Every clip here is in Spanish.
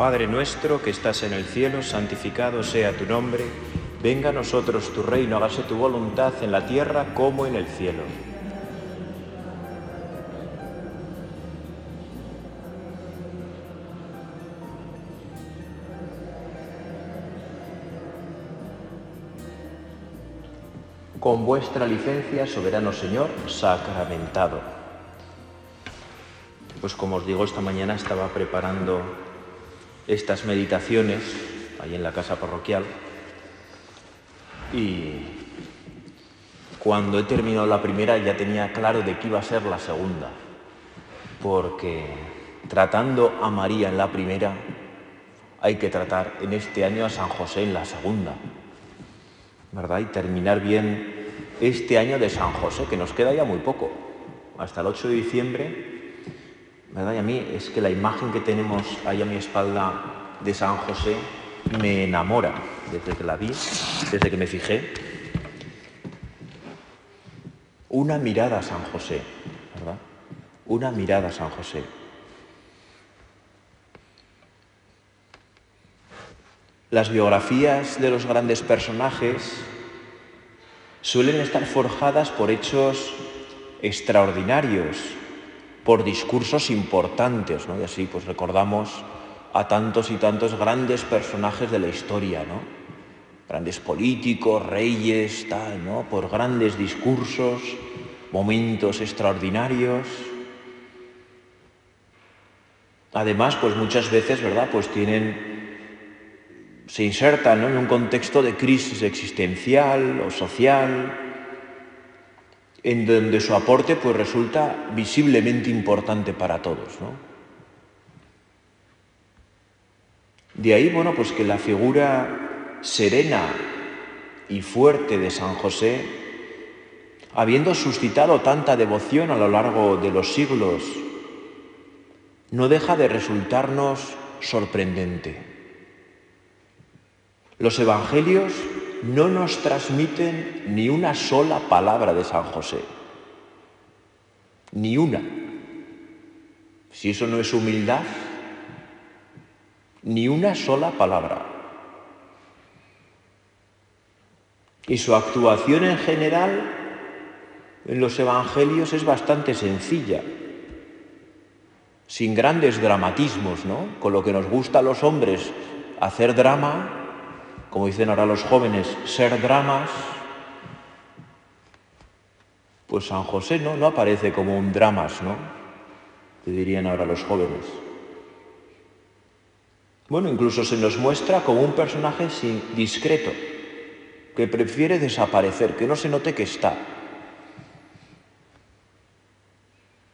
Padre nuestro que estás en el cielo, santificado sea tu nombre, venga a nosotros tu reino, hágase tu voluntad en la tierra como en el cielo. Con vuestra licencia, soberano Señor, sacramentado. Pues como os digo, esta mañana estaba preparando estas meditaciones ahí en la casa parroquial y cuando he terminado la primera ya tenía claro de qué iba a ser la segunda, porque tratando a María en la primera, hay que tratar en este año a San José en la segunda. ¿verdad? Y terminar bien este año de San José, que nos queda ya muy poco, hasta el 8 de diciembre, Y a mí es que la imagen que tenemos ahí a mi espalda de San José me enamora desde que la vi, desde que me fijé. Una mirada a San José, ¿verdad? Una mirada a San José. Las biografías de los grandes personajes suelen estar forjadas por hechos extraordinarios, por discursos importantes, ¿no? Y así pues recordamos a tantos y tantos grandes personajes de la historia, ¿no? Grandes políticos, reyes, tal, ¿no? Por grandes discursos, momentos extraordinarios. Además, pues muchas veces, ¿verdad? Pues tienen se insertan en un contexto de crisis existencial o social, en donde su aporte pues, resulta visiblemente importante para todos. De ahí, bueno, pues que la figura serena y fuerte de San José, habiendo suscitado tanta devoción a lo largo de los siglos, no deja de resultarnos sorprendente. Los evangelios no nos transmiten ni una sola palabra de San José. Ni una. Si eso no es humildad, ni una sola palabra. Y su actuación en general en los evangelios es bastante sencilla, sin grandes dramatismos, ¿no? Con lo que nos gusta a los hombres hacer drama, como dicen ahora los jóvenes, ser dramas, pues San José no, no aparece como un dramas, ¿no? Que dirían ahora los jóvenes. Bueno, incluso se nos muestra como un personaje discreto, que prefiere desaparecer, que no se note que está.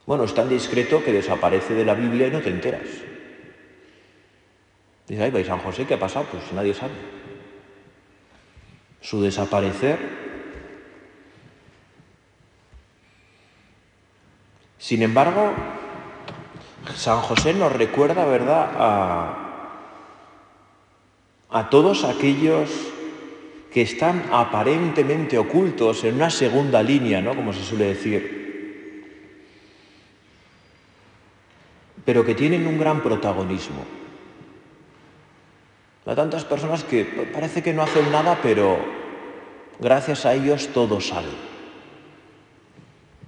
Bueno, es tan discreto que desaparece de la Biblia y no te enteras. Dice, ay, San José, ¿qué ha pasado? Pues nadie sabe su desaparecer. Sin embargo, San José nos recuerda, ¿verdad?, a, a todos aquellos que están aparentemente ocultos en una segunda línea, ¿no? Como se suele decir, pero que tienen un gran protagonismo. Hay tantas personas que parece que no hacen nada, pero gracias a ellos todo sale.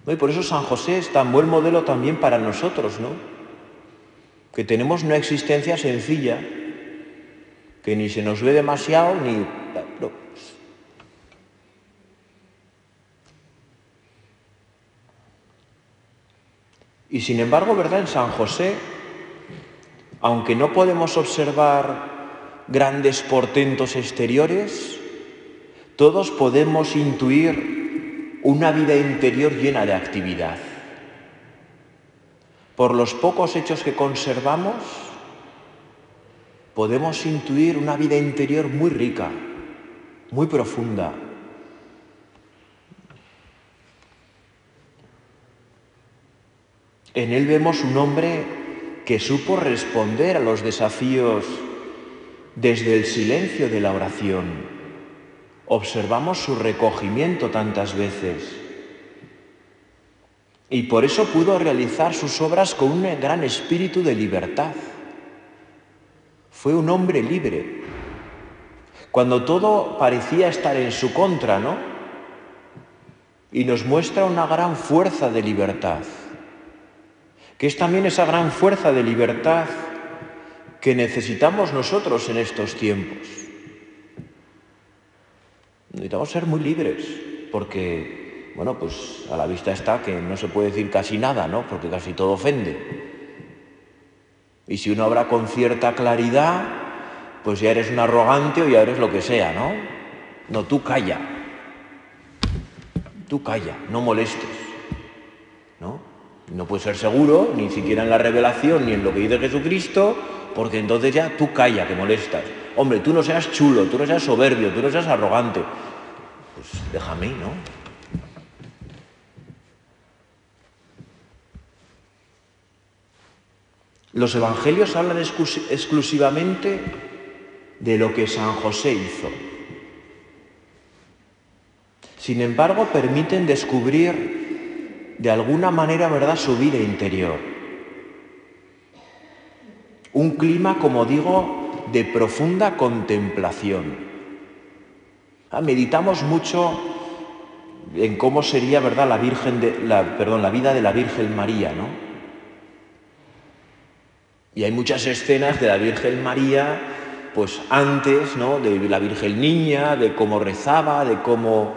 Y por eso San José es tan buen modelo también para nosotros, ¿no? Que tenemos una existencia sencilla, que ni se nos ve demasiado, ni... Y sin embargo, ¿verdad? En San José, aunque no podemos observar grandes portentos exteriores, todos podemos intuir una vida interior llena de actividad. Por los pocos hechos que conservamos, podemos intuir una vida interior muy rica, muy profunda. En él vemos un hombre que supo responder a los desafíos desde el silencio de la oración observamos su recogimiento tantas veces y por eso pudo realizar sus obras con un gran espíritu de libertad. Fue un hombre libre. Cuando todo parecía estar en su contra, ¿no? Y nos muestra una gran fuerza de libertad, que es también esa gran fuerza de libertad que necesitamos nosotros en estos tiempos. Necesitamos ser muy libres, porque, bueno, pues a la vista está que no se puede decir casi nada, ¿no? Porque casi todo ofende. Y si uno habla con cierta claridad, pues ya eres un arrogante o ya eres lo que sea, ¿no? No, tú calla. Tú calla, no molestes. ¿No? No puedes ser seguro, ni siquiera en la revelación, ni en lo que dice Jesucristo, porque entonces ya tú calla, que molestas. Hombre, tú no seas chulo, tú no seas soberbio, tú no seas arrogante. Pues déjame, ¿no? Los evangelios hablan exclusivamente de lo que San José hizo. Sin embargo, permiten descubrir de alguna manera, ¿verdad?, su vida interior. Un clima, como digo, de profunda contemplación. Ah, meditamos mucho en cómo sería, ¿verdad?, la la vida de la Virgen María, ¿no? Y hay muchas escenas de la Virgen María, pues antes, ¿no? De la Virgen Niña, de cómo rezaba, de cómo...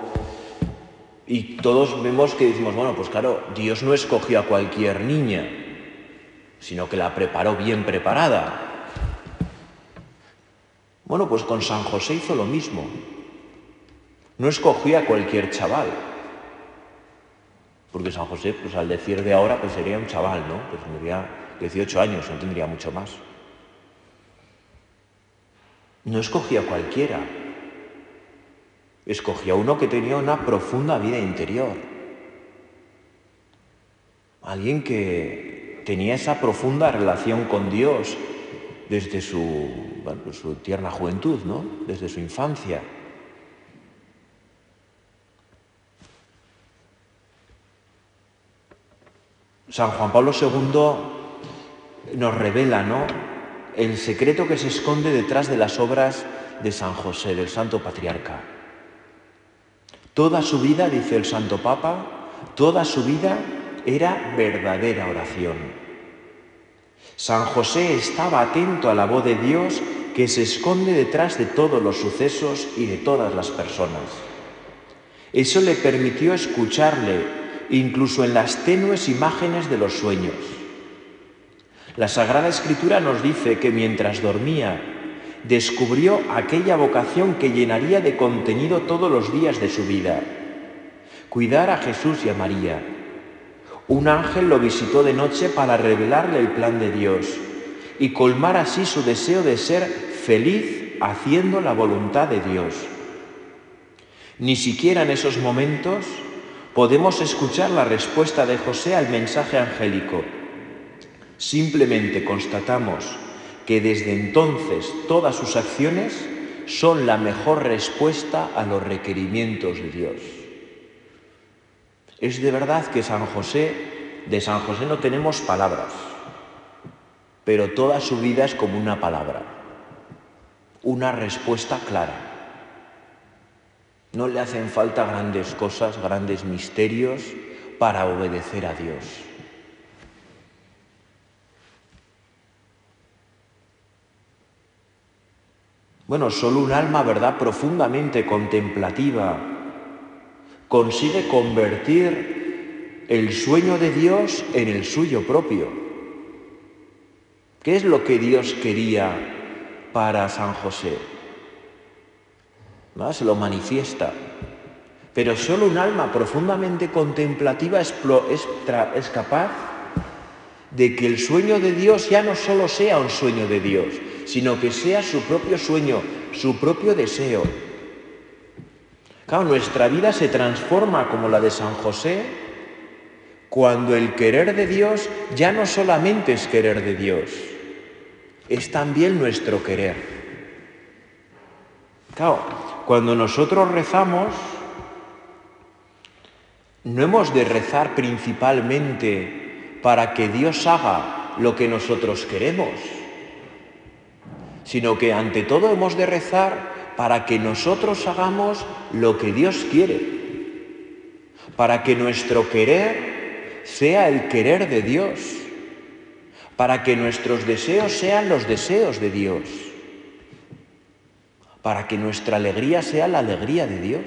Y todos vemos que decimos, bueno, pues claro, Dios no escogió a cualquier niña, sino que la preparó bien preparada. Bueno, pues con San José hizo lo mismo. No escogió a cualquier chaval. Porque San José, pues al decir de ahora, pues sería un chaval, ¿no? Pues tendría 18 años, no tendría mucho más. No escogía cualquiera. Escogía uno que tenía una profunda vida interior. Alguien que tenía esa profunda relación con Dios desde su, pues su tierna juventud, ¿no? Desde su infancia. San Juan Pablo II nos revela ¿no? el secreto que se esconde detrás de las obras de San José, del Santo Patriarca. Toda su vida, dice el Santo Papa, toda su vida era verdadera oración. San José estaba atento a la voz de Dios que se esconde detrás de todos los sucesos y de todas las personas. Eso le permitió escucharle incluso en las tenues imágenes de los sueños. La Sagrada Escritura nos dice que mientras dormía, descubrió aquella vocación que llenaría de contenido todos los días de su vida. Cuidar a Jesús y a María. Un ángel lo visitó de noche para revelarle el plan de Dios y colmar así su deseo de ser feliz haciendo la voluntad de Dios. Ni siquiera en esos momentos podemos escuchar la respuesta de José al mensaje angélico Simplemente constatamos que desde entonces todas sus acciones son la mejor respuesta a los requerimientos de Dios. Es de verdad que San José, de San José no tenemos palabras, pero toda su vida es como una palabra, una respuesta clara. No le hacen falta grandes cosas, grandes misterios para obedecer a Dios. Bueno, solo un alma, ¿verdad?, profundamente contemplativa consigue convertir el sueño de Dios en el suyo propio. ¿Qué es lo que Dios quería para San José? ¿No? Se lo manifiesta. Pero solo un alma profundamente contemplativa es, es capaz de que el sueño de Dios ya no solo sea un sueño de Dios, sino que sea su propio sueño, su propio deseo. Claro, nuestra vida se transforma como la de San José cuando el querer de Dios ya no solamente es querer de Dios, es también nuestro querer. Claro, cuando nosotros rezamos, no hemos de rezar principalmente para que Dios haga lo que nosotros queremos sino que ante todo hemos de rezar para que nosotros hagamos lo que Dios quiere, para que nuestro querer sea el querer de Dios, para que nuestros deseos sean los deseos de Dios, para que nuestra alegría sea la alegría de Dios.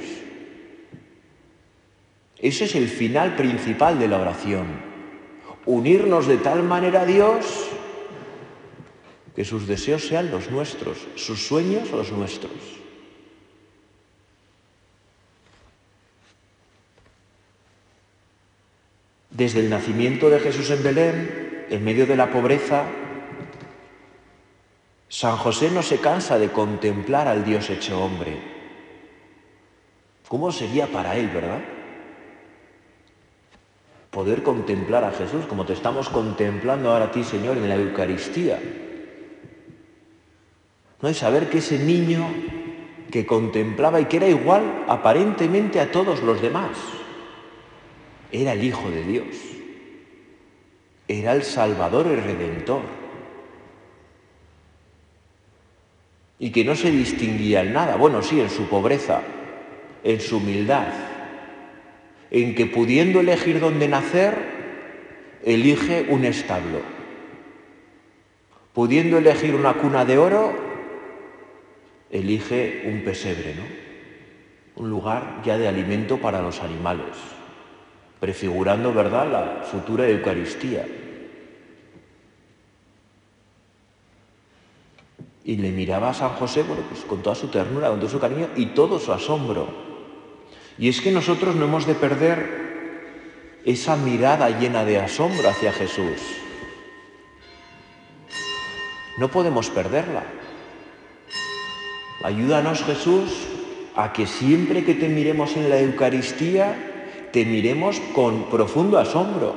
Ese es el final principal de la oración. Unirnos de tal manera a Dios que sus deseos sean los nuestros, sus sueños los nuestros. Desde el nacimiento de Jesús en Belén, en medio de la pobreza, San José no se cansa de contemplar al Dios hecho hombre. ¿Cómo sería para él, verdad? Poder contemplar a Jesús como te estamos contemplando ahora a ti, Señor, en la Eucaristía. No es saber que ese niño que contemplaba y que era igual aparentemente a todos los demás, era el Hijo de Dios, era el Salvador y Redentor, y que no se distinguía en nada, bueno, sí, en su pobreza, en su humildad, en que pudiendo elegir dónde nacer, elige un establo, pudiendo elegir una cuna de oro, elige un pesebre, ¿no? Un lugar ya de alimento para los animales prefigurando, ¿verdad?, la futura Eucaristía. Y le miraba a San José, bueno, pues con toda su ternura, con todo su cariño y todo su asombro. Y es que nosotros no hemos de perder esa mirada llena de asombro hacia Jesús. No podemos perderla. Ayúdanos Jesús a que siempre que te miremos en la Eucaristía te miremos con profundo asombro.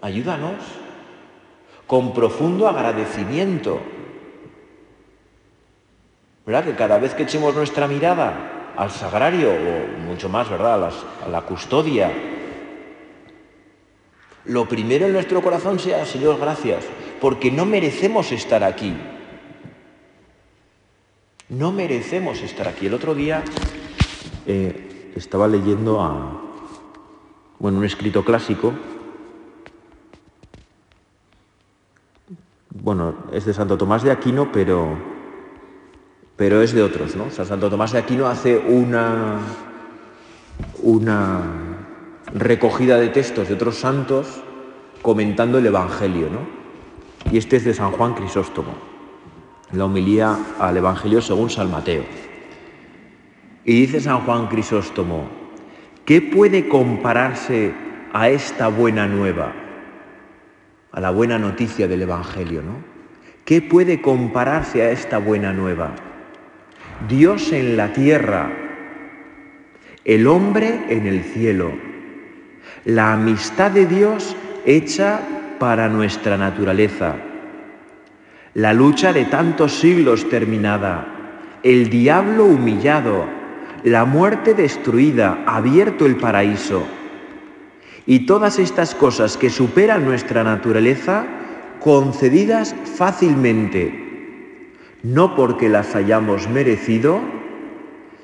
Ayúdanos. Con profundo agradecimiento. ¿Verdad? Que cada vez que echemos nuestra mirada al sagrario, o mucho más, ¿verdad? A, la custodia, lo primero en nuestro corazón sea, Señor, gracias, porque no merecemos estar aquí. No merecemos estar aquí. El otro día eh, estaba leyendo a, bueno, un escrito clásico, bueno, es de Santo Tomás de Aquino, pero, pero es de otros, ¿no? Santo Tomás de Aquino hace una, una recogida de textos de otros santos comentando el Evangelio, ¿no? Y este es de San Juan Crisóstomo, la homilía al Evangelio según San Mateo. Y dice San Juan Crisóstomo, ¿Qué puede compararse a esta buena nueva? A la buena noticia del Evangelio, ¿no? ¿Qué puede compararse a esta buena nueva? Dios en la tierra, el hombre en el cielo, la amistad de Dios hecha para nuestra naturaleza, la lucha de tantos siglos terminada, el diablo humillado, la muerte destruida, abierto el paraíso. Y todas estas cosas que superan nuestra naturaleza, concedidas fácilmente, no porque las hayamos merecido,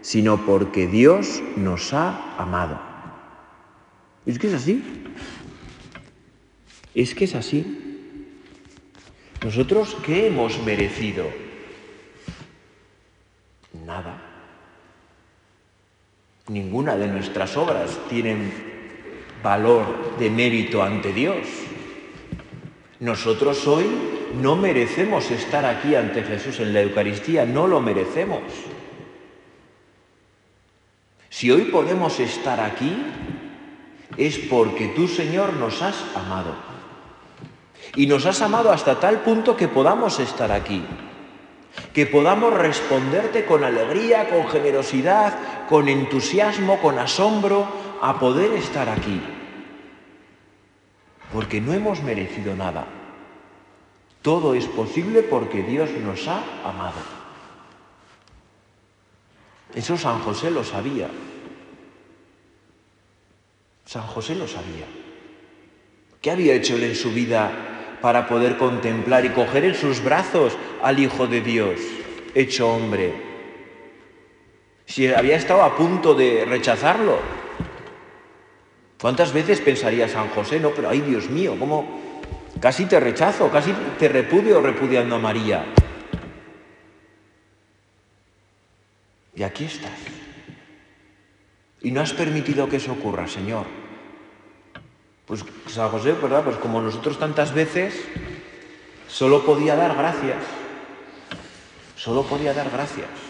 sino porque Dios nos ha amado. Es que es así. Es que es así. ¿Nosotros qué hemos merecido? Nada. Ninguna de nuestras obras tienen valor de mérito ante Dios. Nosotros hoy no merecemos estar aquí ante Jesús en la Eucaristía, no lo merecemos. Si hoy podemos estar aquí, es porque tú, Señor, nos has amado. Y nos has amado hasta tal punto que podamos estar aquí que podamos responderte con alegría, con generosidad, con entusiasmo, con asombro, a poder estar aquí. Porque no hemos merecido nada. Todo es posible porque Dios nos ha amado. Eso San José lo sabía. San José lo sabía. ¿Qué había hecho él en su vida para poder contemplar y coger en sus brazos al Hijo de Dios, hecho hombre. Si había estado a punto de rechazarlo, ¿cuántas veces pensaría San José, no, pero ay Dios mío, cómo casi te rechazo, casi te repudio repudiando a María? Y aquí estás. Y no has permitido que eso ocurra, Señor. Pues San José, ¿verdad? Pues como nosotros tantas veces, solo podía dar gracias. Solo podía dar gracias.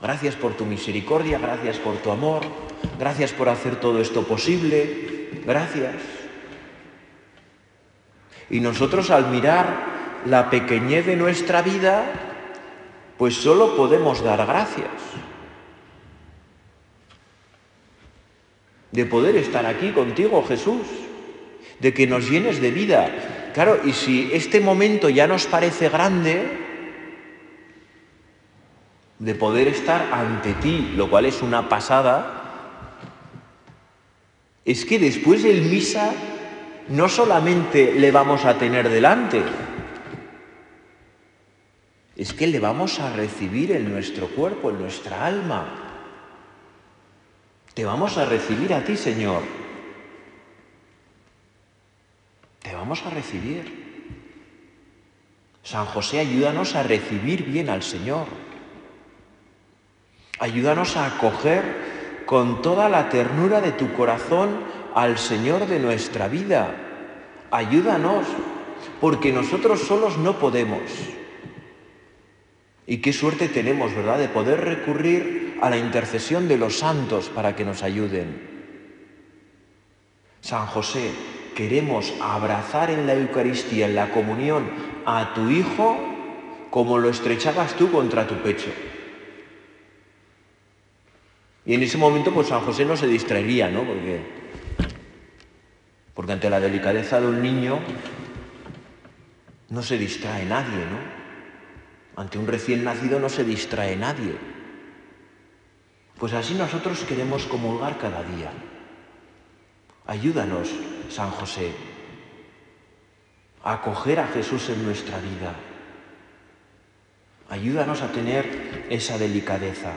Gracias por tu misericordia, gracias por tu amor, gracias por hacer todo esto posible, gracias. Y nosotros al mirar la pequeñez de nuestra vida, pues solo podemos dar gracias. De poder estar aquí contigo, Jesús, de que nos llenes de vida. Claro, y si este momento ya nos parece grande, de poder estar ante ti, lo cual es una pasada, es que después del misa no solamente le vamos a tener delante, es que le vamos a recibir en nuestro cuerpo, en nuestra alma. Te vamos a recibir a ti, Señor. Te vamos a recibir. San José, ayúdanos a recibir bien al Señor. Ayúdanos a acoger con toda la ternura de tu corazón al Señor de nuestra vida. Ayúdanos, porque nosotros solos no podemos. Y qué suerte tenemos, ¿verdad?, de poder recurrir a la intercesión de los santos para que nos ayuden. San José, queremos abrazar en la Eucaristía, en la comunión, a tu Hijo como lo estrechabas tú contra tu pecho. Y en ese momento, pues San José no se distraería, ¿no? Porque, porque ante la delicadeza de un niño no se distrae nadie, ¿no? Ante un recién nacido no se distrae nadie. Pues así nosotros queremos comulgar cada día. Ayúdanos, San José, a acoger a Jesús en nuestra vida. Ayúdanos a tener esa delicadeza.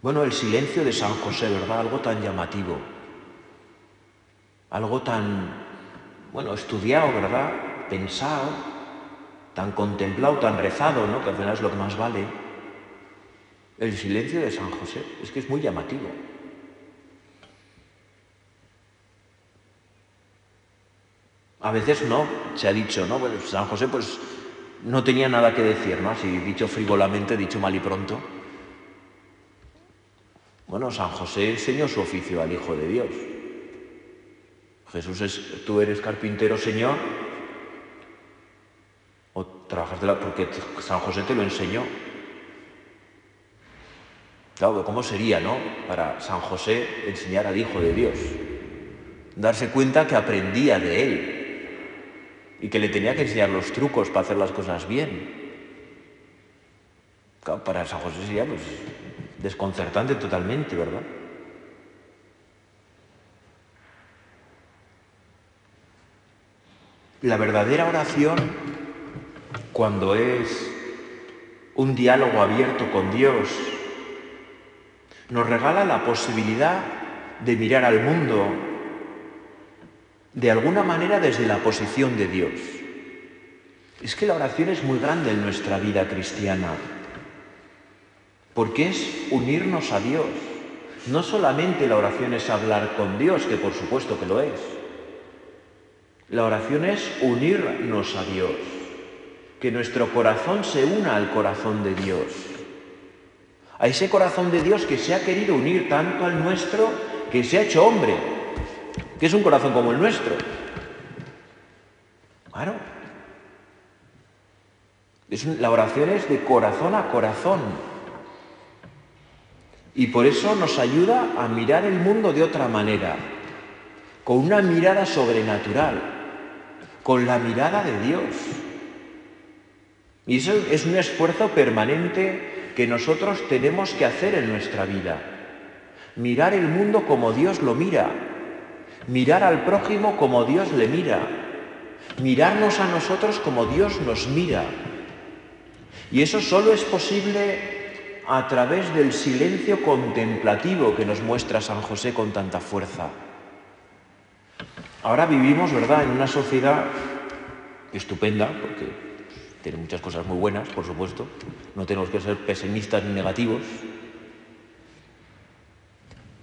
Bueno, el silencio de San José, ¿verdad? Algo tan llamativo algo tan, bueno, estudiado, ¿verdad? Pensado, tan contemplado, tan rezado, ¿no? Que al final es lo que más vale. El silencio de San José, es que es muy llamativo. A veces no, se ha dicho, ¿no? Bueno, San José pues no tenía nada que decir, ¿no? Así dicho frívolamente, dicho mal y pronto. Bueno, San José enseñó su oficio al Hijo de Dios. Jesús es, tú eres carpintero, Señor, o trabajas de la, porque San José te lo enseñó. Claro, ¿cómo sería, no? Para San José enseñar al Hijo de Dios, darse cuenta que aprendía de él y que le tenía que enseñar los trucos para hacer las cosas bien. Claro, para San José sería pues, desconcertante totalmente, ¿verdad? La verdadera oración, cuando es un diálogo abierto con Dios, nos regala la posibilidad de mirar al mundo de alguna manera desde la posición de Dios. Es que la oración es muy grande en nuestra vida cristiana, porque es unirnos a Dios. No solamente la oración es hablar con Dios, que por supuesto que lo es, la oración es unirnos a Dios, que nuestro corazón se una al corazón de Dios, a ese corazón de Dios que se ha querido unir tanto al nuestro que se ha hecho hombre, que es un corazón como el nuestro. Claro. la oración es de corazón a corazón. Y por eso nos ayuda a mirar el mundo de otra manera, con una mirada sobrenatural con la mirada de Dios. Y eso es un esfuerzo permanente que nosotros tenemos que hacer en nuestra vida. Mirar el mundo como Dios lo mira, mirar al prójimo como Dios le mira, mirarnos a nosotros como Dios nos mira. Y eso solo es posible a través del silencio contemplativo que nos muestra San José con tanta fuerza. Ahora vivimos, ¿verdad?, en una sociedad estupenda, porque tiene muchas cosas muy buenas, por supuesto. No tenemos que ser pesimistas ni negativos.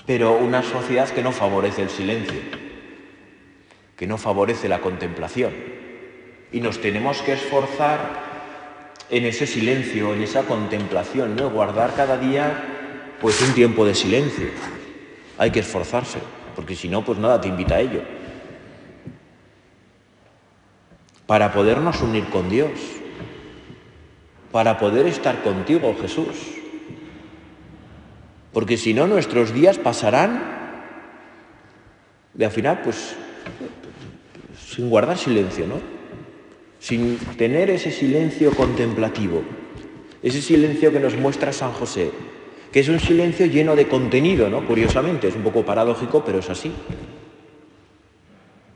Pero una sociedad que no favorece el silencio, que no favorece la contemplación. Y nos tenemos que esforzar en ese silencio, en esa contemplación, ¿no? Guardar cada día pues un tiempo de silencio. Hay que esforzarse, porque si no, pues nada te invita a ello. Para podernos unir con Dios, para poder estar contigo, Jesús. Porque si no, nuestros días pasarán de al final, pues, sin guardar silencio, ¿no? Sin tener ese silencio contemplativo, ese silencio que nos muestra San José, que es un silencio lleno de contenido, ¿no? Curiosamente, es un poco paradójico, pero es así.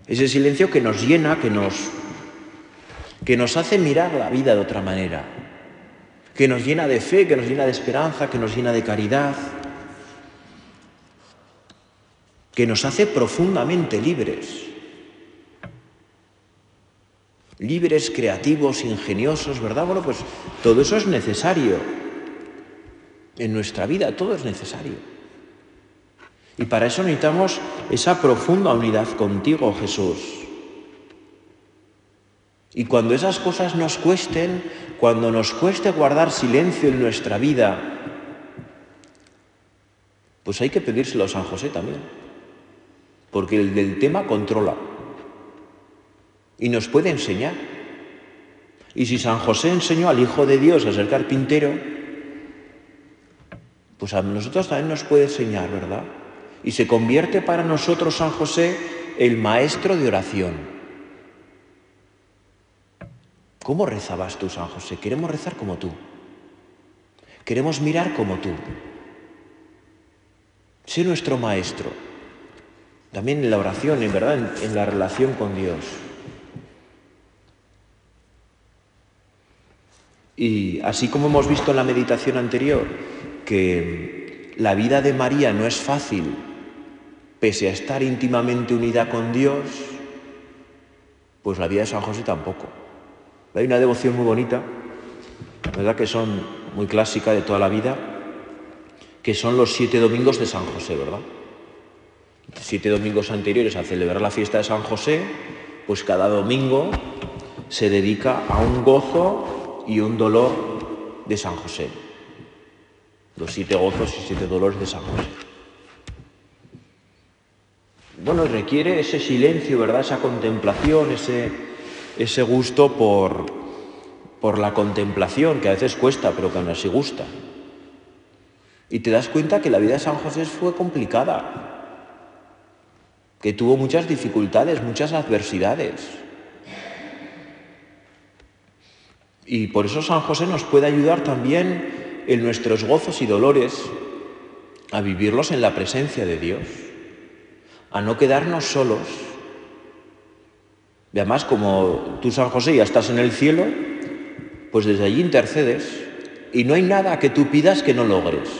Ese silencio que nos llena, que nos, que nos hace mirar la vida de otra manera, que nos llena de fe, que nos llena de esperanza, que nos llena de caridad, que nos hace profundamente libres libres, creativos, ingeniosos, ¿verdad? Bueno, pues todo eso es necesario en nuestra vida, todo es necesario. Y para eso necesitamos esa profunda unidad contigo, Jesús. Y cuando esas cosas nos cuesten, cuando nos cueste guardar silencio en nuestra vida, pues hay que pedírselo a San José también, porque el del tema controla y nos puede enseñar. Y si San José enseñó al Hijo de Dios a ser carpintero, pues a nosotros también nos puede enseñar, ¿verdad? Y se convierte para nosotros San José el maestro de oración. ¿Cómo rezabas tú, San José? Queremos rezar como tú. Queremos mirar como tú. Sé nuestro maestro. También en la oración, en verdad, en, en la relación con Dios. Y así como hemos visto en la meditación anterior que la vida de María no es fácil, pese a estar íntimamente unida con Dios, pues la vida de San José tampoco. Hay una devoción muy bonita, ¿verdad? Que son muy clásica de toda la vida, que son los siete domingos de San José, ¿verdad? Siete domingos anteriores a celebrar la fiesta de San José, pues cada domingo se dedica a un gozo y un dolor de San José. Los siete gozos y siete dolores de San José. Bueno, requiere ese silencio, ¿verdad? Esa contemplación, ese, ese gusto por, por la contemplación, que a veces cuesta, pero que aún así gusta. Y te das cuenta que la vida de San José fue complicada, que tuvo muchas dificultades, muchas adversidades. Y por eso San José nos puede ayudar también en nuestros gozos y dolores a vivirlos en la presencia de Dios, a no quedarnos solos. Y además, como tú, San José, ya estás en el cielo, pues desde allí intercedes y no hay nada que tú pidas que no logres.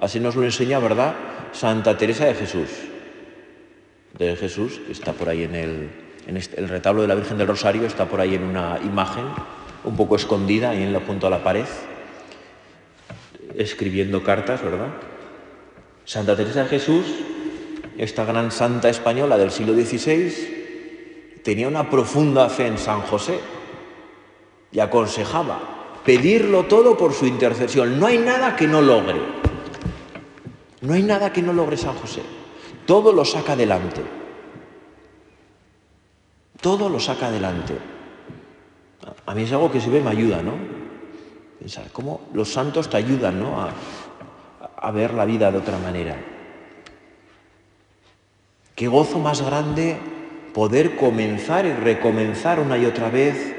Así nos lo enseña, ¿verdad? Santa Teresa de Jesús. De Jesús, que está por ahí en el, en este, el retablo de la Virgen del Rosario, está por ahí en una imagen un poco escondida ahí en junto a la pared, escribiendo cartas, ¿verdad? Santa Teresa de Jesús, esta gran santa española del siglo XVI, tenía una profunda fe en San José y aconsejaba pedirlo todo por su intercesión. No hay nada que no logre. No hay nada que no logre San José. Todo lo saca adelante. Todo lo saca adelante. A mí es algo que ve me ayuda, ¿no? Pensar cómo los santos te ayudan, ¿no? A, ver la vida de otra manera. Qué gozo más grande poder comenzar y recomenzar una y otra vez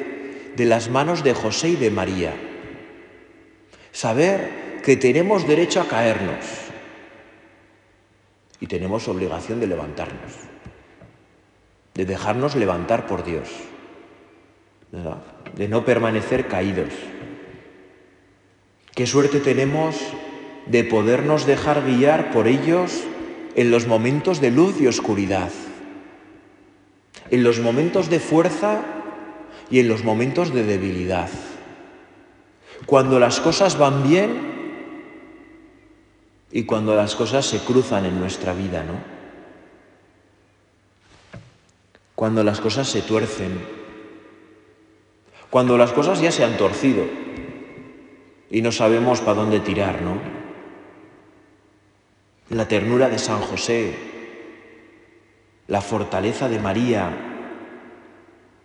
de las manos de José y de María. Saber que tenemos derecho a caernos y tenemos obligación de levantarnos, de dejarnos levantar por Dios, de no permanecer caídos. Qué suerte tenemos de podernos dejar guiar por ellos en los momentos de luz y oscuridad, en los momentos de fuerza y en los momentos de debilidad. Cuando las cosas van bien y cuando las cosas se cruzan en nuestra vida, ¿no? Cuando las cosas se tuercen, cuando las cosas ya se han torcido y no sabemos para dónde tirar, ¿no? La ternura de San José, la fortaleza de María,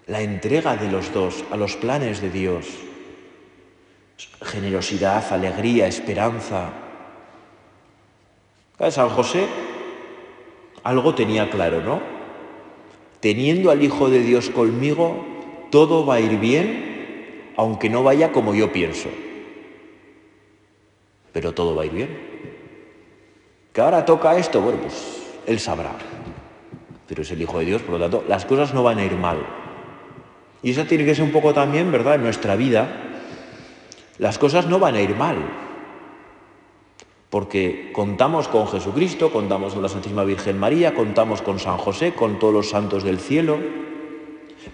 la entrega de los dos a los planes de Dios, generosidad, alegría, esperanza. San José algo tenía claro, ¿no? Teniendo al Hijo de Dios conmigo, todo va a ir bien, aunque no vaya como yo pienso. Pero todo va a ir bien. Que ahora toca esto, bueno, pues Él sabrá. Pero es el Hijo de Dios, por lo tanto, las cosas no van a ir mal. Y eso tiene que ser un poco también, ¿verdad? En nuestra vida, las cosas no van a ir mal. Porque contamos con Jesucristo, contamos con la Santísima Virgen María, contamos con San José, con todos los santos del cielo.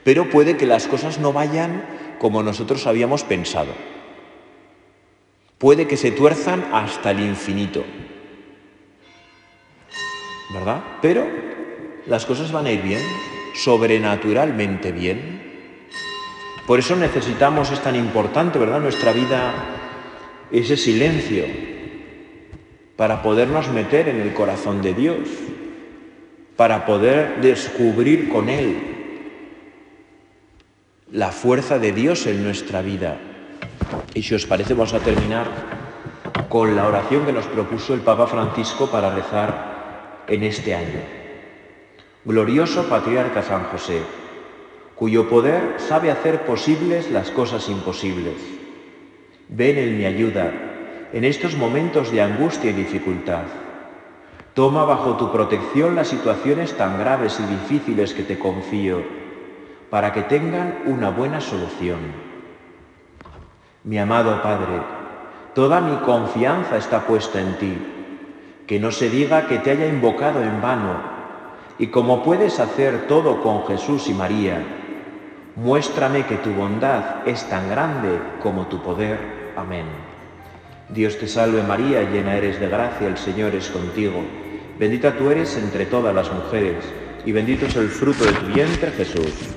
Pero puede que las cosas no vayan como nosotros habíamos pensado. Puede que se tuerzan hasta el infinito. ¿Verdad? Pero las cosas van a ir bien, sobrenaturalmente bien. Por eso necesitamos, es tan importante, ¿verdad? Nuestra vida, ese silencio, para podernos meter en el corazón de Dios, para poder descubrir con Él la fuerza de Dios en nuestra vida. Y si os parece, vamos a terminar con la oración que nos propuso el Papa Francisco para rezar en este año. Glorioso Patriarca San José, cuyo poder sabe hacer posibles las cosas imposibles. Ven en mi ayuda en estos momentos de angustia y dificultad. Toma bajo tu protección las situaciones tan graves y difíciles que te confío, para que tengan una buena solución. Mi amado Padre, toda mi confianza está puesta en ti, que no se diga que te haya invocado en vano, y como puedes hacer todo con Jesús y María, Muéstrame que tu bondad es tan grande como tu poder. Amén. Dios te salve María, llena eres de gracia, el Señor es contigo. Bendita tú eres entre todas las mujeres, y bendito es el fruto de tu vientre Jesús.